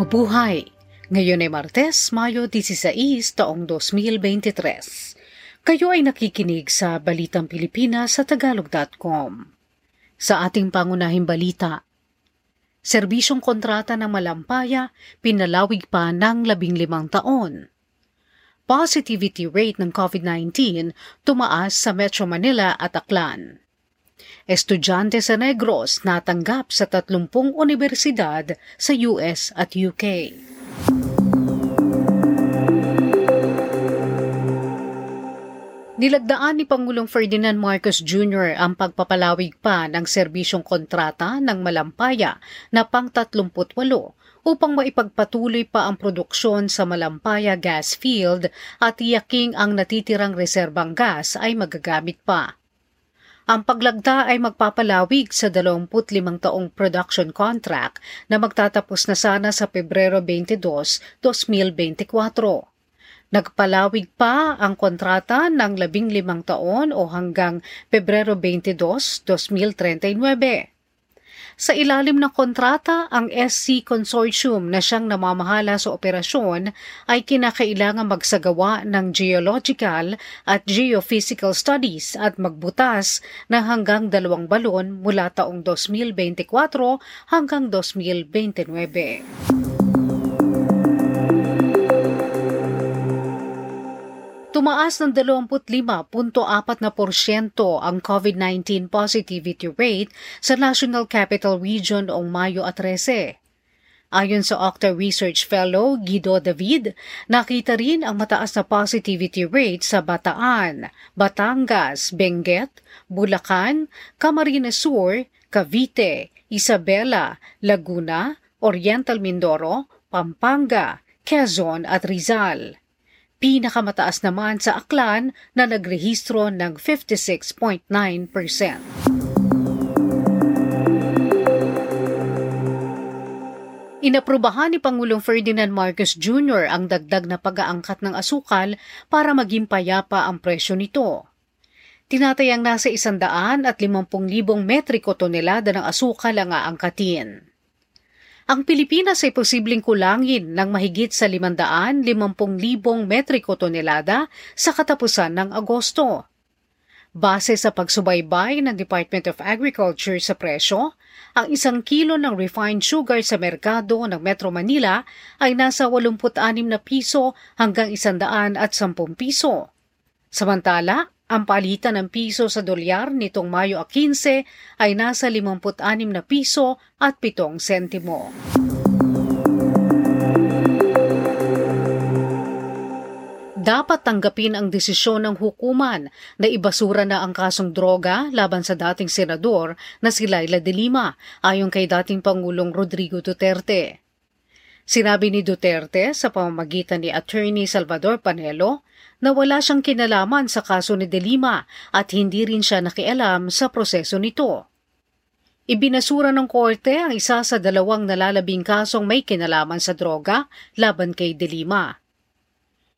Mabuhay! Ngayon ay Martes, Mayo 16, taong 2023. Kayo ay nakikinig sa Balitang Pilipinas sa Tagalog.com. Sa ating pangunahing balita, Serbisyong kontrata ng Malampaya, pinalawig pa ng labing limang taon. Positivity rate ng COVID-19 tumaas sa Metro Manila at Aklan. Estudyante sa Negros natanggap sa 30 universidad sa US at UK. Nilagdaan ni Pangulong Ferdinand Marcos Jr. ang pagpapalawig pa ng serbisyong kontrata ng Malampaya na pang 38 upang maipagpatuloy pa ang produksyon sa Malampaya Gas Field at iyaking ang natitirang reserbang gas ay magagamit pa. Ang paglagda ay magpapalawig sa 25 taong production contract na magtatapos na sana sa Pebrero 22, 2024. Nagpalawig pa ang kontrata ng 15 taon o hanggang Pebrero 22, 2039. Sa ilalim ng kontrata, ang SC Consortium na siyang namamahala sa operasyon ay kinakailangan magsagawa ng geological at geophysical studies at magbutas na hanggang dalawang balon mula taong 2024 hanggang 2029. Tumaas ng 25.4% ang COVID-19 positivity rate sa National Capital Region noong Mayo at 13. Ayon sa Octa Research Fellow Guido David, nakita rin ang mataas na positivity rate sa Bataan, Batangas, Benguet, Bulacan, Camarines Sur, Cavite, Isabela, Laguna, Oriental Mindoro, Pampanga, Quezon at Rizal. Pinakamataas naman sa Aklan na nagrehistro ng 56.9%. Inaprubahan ni Pangulong Ferdinand Marcos Jr. ang dagdag na pag-aangkat ng asukal para maging payapa ang presyo nito. Tinatayang nasa isandaan at 50,000 metriko tonelada ng asukal ang aangkatin. Ang Pilipinas ay posibleng kulangin ng mahigit sa 550,000 metriko tonelada sa katapusan ng Agosto. Base sa pagsubaybay ng Department of Agriculture sa presyo, ang isang kilo ng refined sugar sa merkado ng Metro Manila ay nasa 86 na piso hanggang 110 piso. Samantala, ang palitan ng piso sa dolyar nitong Mayo 15 ay nasa 56 na piso at 7 sentimo. Dapat tanggapin ang desisyon ng hukuman na ibasura na ang kasong droga laban sa dating senador na si Laila de Lima ayon kay dating Pangulong Rodrigo Duterte. Sinabi ni Duterte sa pamamagitan ni Attorney Salvador Panelo na wala siyang kinalaman sa kaso ni De Lima at hindi rin siya nakialam sa proseso nito. Ibinasura ng korte ang isa sa dalawang nalalabing kasong may kinalaman sa droga laban kay De Lima.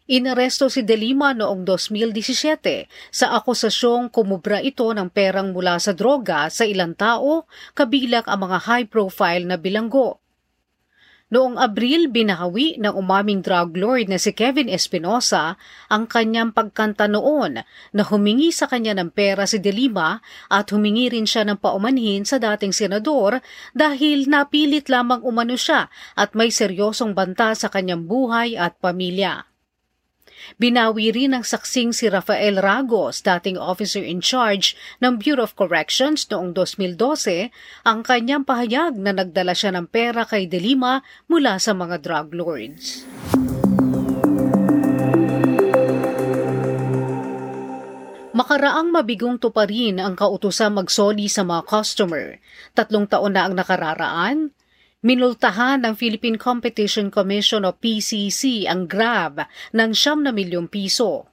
Inaresto si De Lima noong 2017 sa akusasyong kumubra ito ng perang mula sa droga sa ilang tao kabilang ang mga high-profile na bilanggo. Noong Abril, binahawi ng umaming drug lord na si Kevin Espinosa ang kanyang pagkanta noon na humingi sa kanya ng pera si De Lima at humingi rin siya ng paumanhin sa dating senador dahil napilit lamang umano siya at may seryosong banta sa kanyang buhay at pamilya. Binawi rin ng saksing si Rafael Ragos, dating officer in charge ng Bureau of Corrections noong 2012, ang kanyang pahayag na nagdala siya ng pera kay Delima mula sa mga drug lords. Makaraang mabigong tuparin ang kautusan magsoli sa mga customer. Tatlong taon na ang nakararaan, Minultahan ng Philippine Competition Commission o PCC ang Grab ng siyam na milyong piso.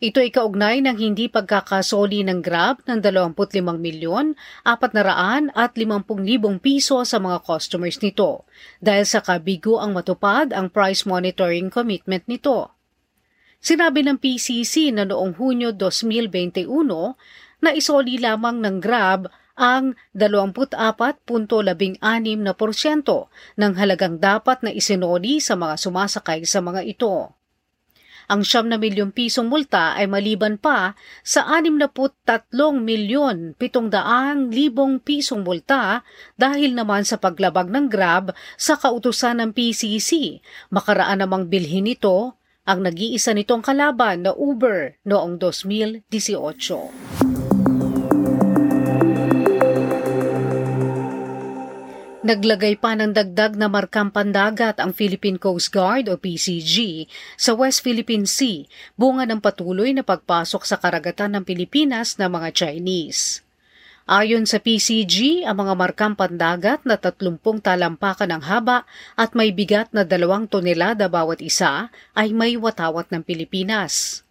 Ito ay kaugnay ng hindi pagkakasoli ng Grab ng 25 milyon, 400 at 50 libong piso sa mga customers nito dahil sa kabigo ang matupad ang price monitoring commitment nito. Sinabi ng PCC na noong Hunyo 2021 na isoli lamang ng Grab ang 24.16 na porsyento ng halagang dapat na isinoli sa mga sumasakay sa mga ito. Ang siyam na milyong pisong multa ay maliban pa sa 63 milyon 700 libong pisong multa dahil naman sa paglabag ng Grab sa kautusan ng PCC. Makaraan namang bilhin nito ang nag-iisa nitong kalaban na Uber noong 2018. Naglagay pa ng dagdag na markang pandagat ang Philippine Coast Guard o PCG sa West Philippine Sea bunga ng patuloy na pagpasok sa karagatan ng Pilipinas ng mga Chinese. Ayon sa PCG, ang mga markang pandagat na 30 talampakan ng haba at may bigat na 2 tonelada bawat isa ay may watawat ng Pilipinas.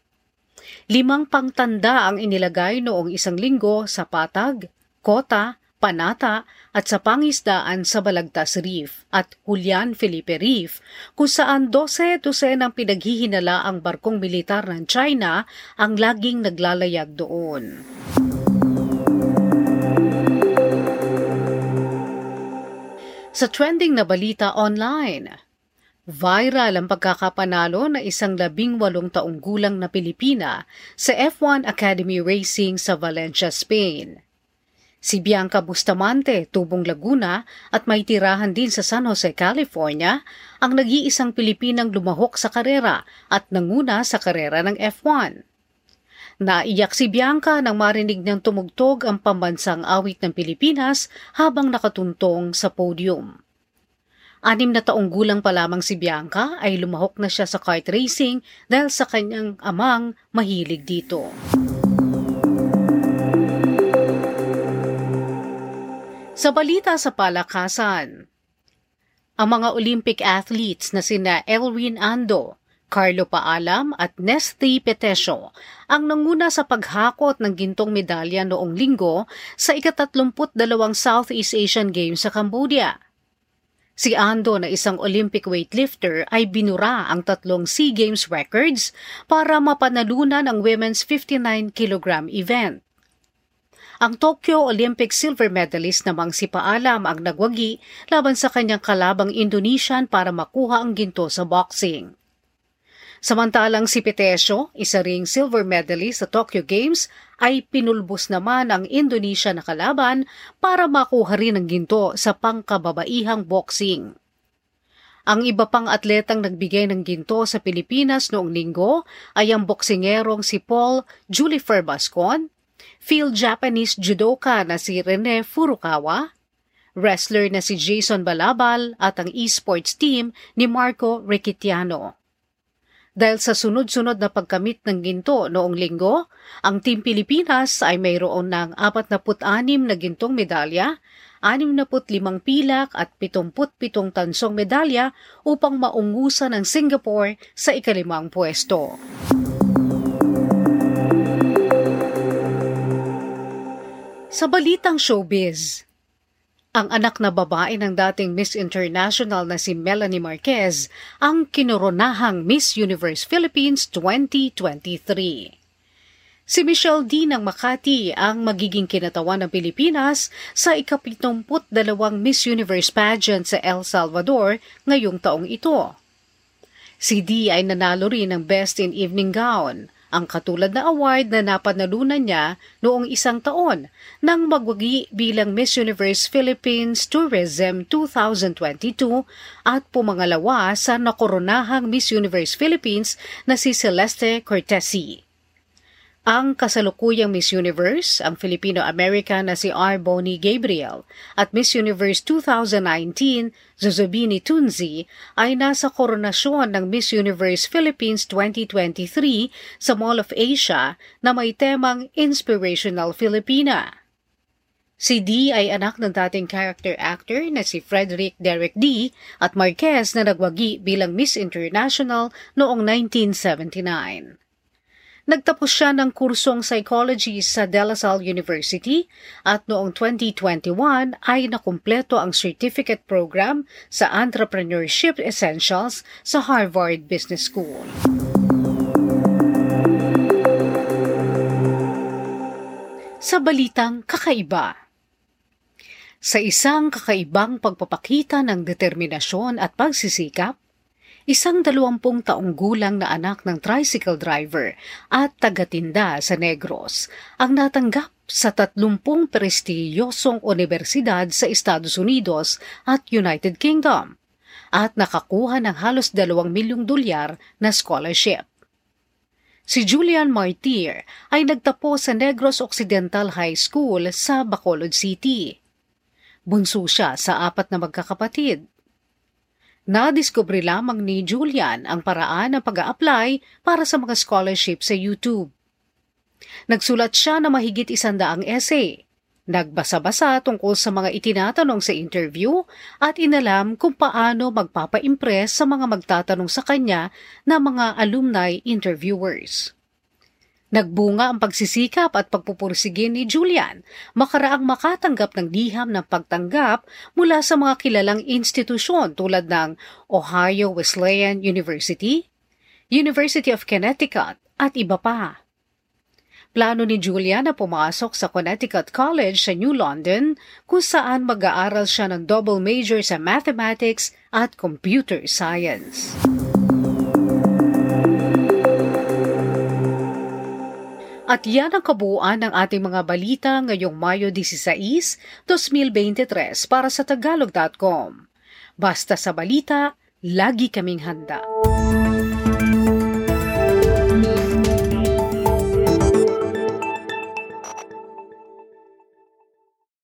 Limang pangtanda ang inilagay noong isang linggo sa Patag, Kota, Panata at sa pangisdaan sa Balagtas Reef at Julian Felipe Reef kung saan 12-12 ang pinaghihinala ang barkong militar ng China ang laging naglalayag doon. Sa trending na balita online, Viral ang pagkakapanalo na isang labing walong taong gulang na Pilipina sa F1 Academy Racing sa Valencia, Spain. Si Bianca Bustamante, tubong Laguna at may tirahan din sa San Jose, California, ang nag-iisang Pilipinang lumahok sa karera at nanguna sa karera ng F1. Naiyak si Bianca nang marinig niyang tumugtog ang pambansang awit ng Pilipinas habang nakatuntong sa podium. Anim na taong gulang pa lamang si Bianca ay lumahok na siya sa kart racing dahil sa kanyang amang mahilig dito. Sa balita sa palakasan, ang mga Olympic athletes na sina Elwin Ando, Carlo Paalam at Nesty Petesio ang nanguna sa paghakot ng gintong medalya noong linggo sa ikatatlumput dalawang Southeast Asian Games sa Cambodia. Si Ando na isang Olympic weightlifter ay binura ang tatlong SEA Games records para mapanalunan ang women's 59 kg event. Ang Tokyo Olympic silver medalist namang si Paalam ang nagwagi laban sa kanyang kalabang Indonesian para makuha ang ginto sa boxing. Samantalang si Petesio, isa ring silver medalist sa Tokyo Games, ay pinulbos naman ang Indonesia na kalaban para makuha rin ang ginto sa pangkababaihang boxing. Ang iba pang atletang nagbigay ng ginto sa Pilipinas noong linggo ay ang boksingerong si Paul Julifer Bascon, field Japanese judoka na si Rene Furukawa, wrestler na si Jason Balabal at ang esports team ni Marco Riquitiano. Dahil sa sunod-sunod na pagkamit ng ginto noong linggo, ang Team Pilipinas ay mayroon ng 46 na gintong medalya, 65 pilak at 77 tansong medalya upang maungusan ng Singapore sa ikalimang pwesto. Sa balitang showbiz, ang anak na babae ng dating Miss International na si Melanie Marquez ang kinoronahang Miss Universe Philippines 2023. Si Michelle D. ng Makati ang magiging kinatawan ng Pilipinas sa ikapitumput dalawang Miss Universe pageant sa El Salvador ngayong taong ito. Si D ay nanalo rin ng Best in Evening Gown, ang katulad na award na napanalunan niya noong isang taon nang magwagi bilang Miss Universe Philippines Tourism 2022 at pumangalawa sa nakoronahang Miss Universe Philippines na si Celeste Cortesi. Ang kasalukuyang Miss Universe, ang Filipino-American na si R. Bonnie Gabriel at Miss Universe 2019, Zuzubini Tunzi, ay nasa koronasyon ng Miss Universe Philippines 2023 sa Mall of Asia na may temang Inspirational Filipina. Si D ay anak ng dating character actor na si Frederick Derek D at Marquez na nagwagi bilang Miss International noong 1979. Nagtapos siya ng kursong psychology sa De La Salle University at noong 2021 ay nakumpleto ang certificate program sa Entrepreneurship Essentials sa Harvard Business School. Sa balitang kakaiba, Sa isang kakaibang pagpapakita ng determinasyon at pagsisikap, isang dalawampung taong gulang na anak ng tricycle driver at tagatinda sa Negros ang natanggap sa tatlumpung prestiyosong universidad sa Estados Unidos at United Kingdom at nakakuha ng halos dalawang milyong dolyar na scholarship. Si Julian Martir ay nagtapo sa Negros Occidental High School sa Bacolod City. Bunso siya sa apat na magkakapatid. Nadiskubre lamang ni Julian ang paraan ng pag apply para sa mga scholarship sa YouTube. Nagsulat siya ng mahigit isandaang essay. Nagbasa-basa tungkol sa mga itinatanong sa interview at inalam kung paano magpapa-impress sa mga magtatanong sa kanya na mga alumni interviewers. Nagbunga ang pagsisikap at pagpupursige ni Julian makaraang makatanggap ng liham ng pagtanggap mula sa mga kilalang institusyon tulad ng Ohio Wesleyan University, University of Connecticut at iba pa. Plano ni Julian na pumasok sa Connecticut College sa New London kung saan mag-aaral siya ng double major sa mathematics at computer science. At yan ang kabuuan ng ating mga balita ngayong Mayo 16, 2023 para sa tagalog.com. Basta sa balita, lagi kaming handa.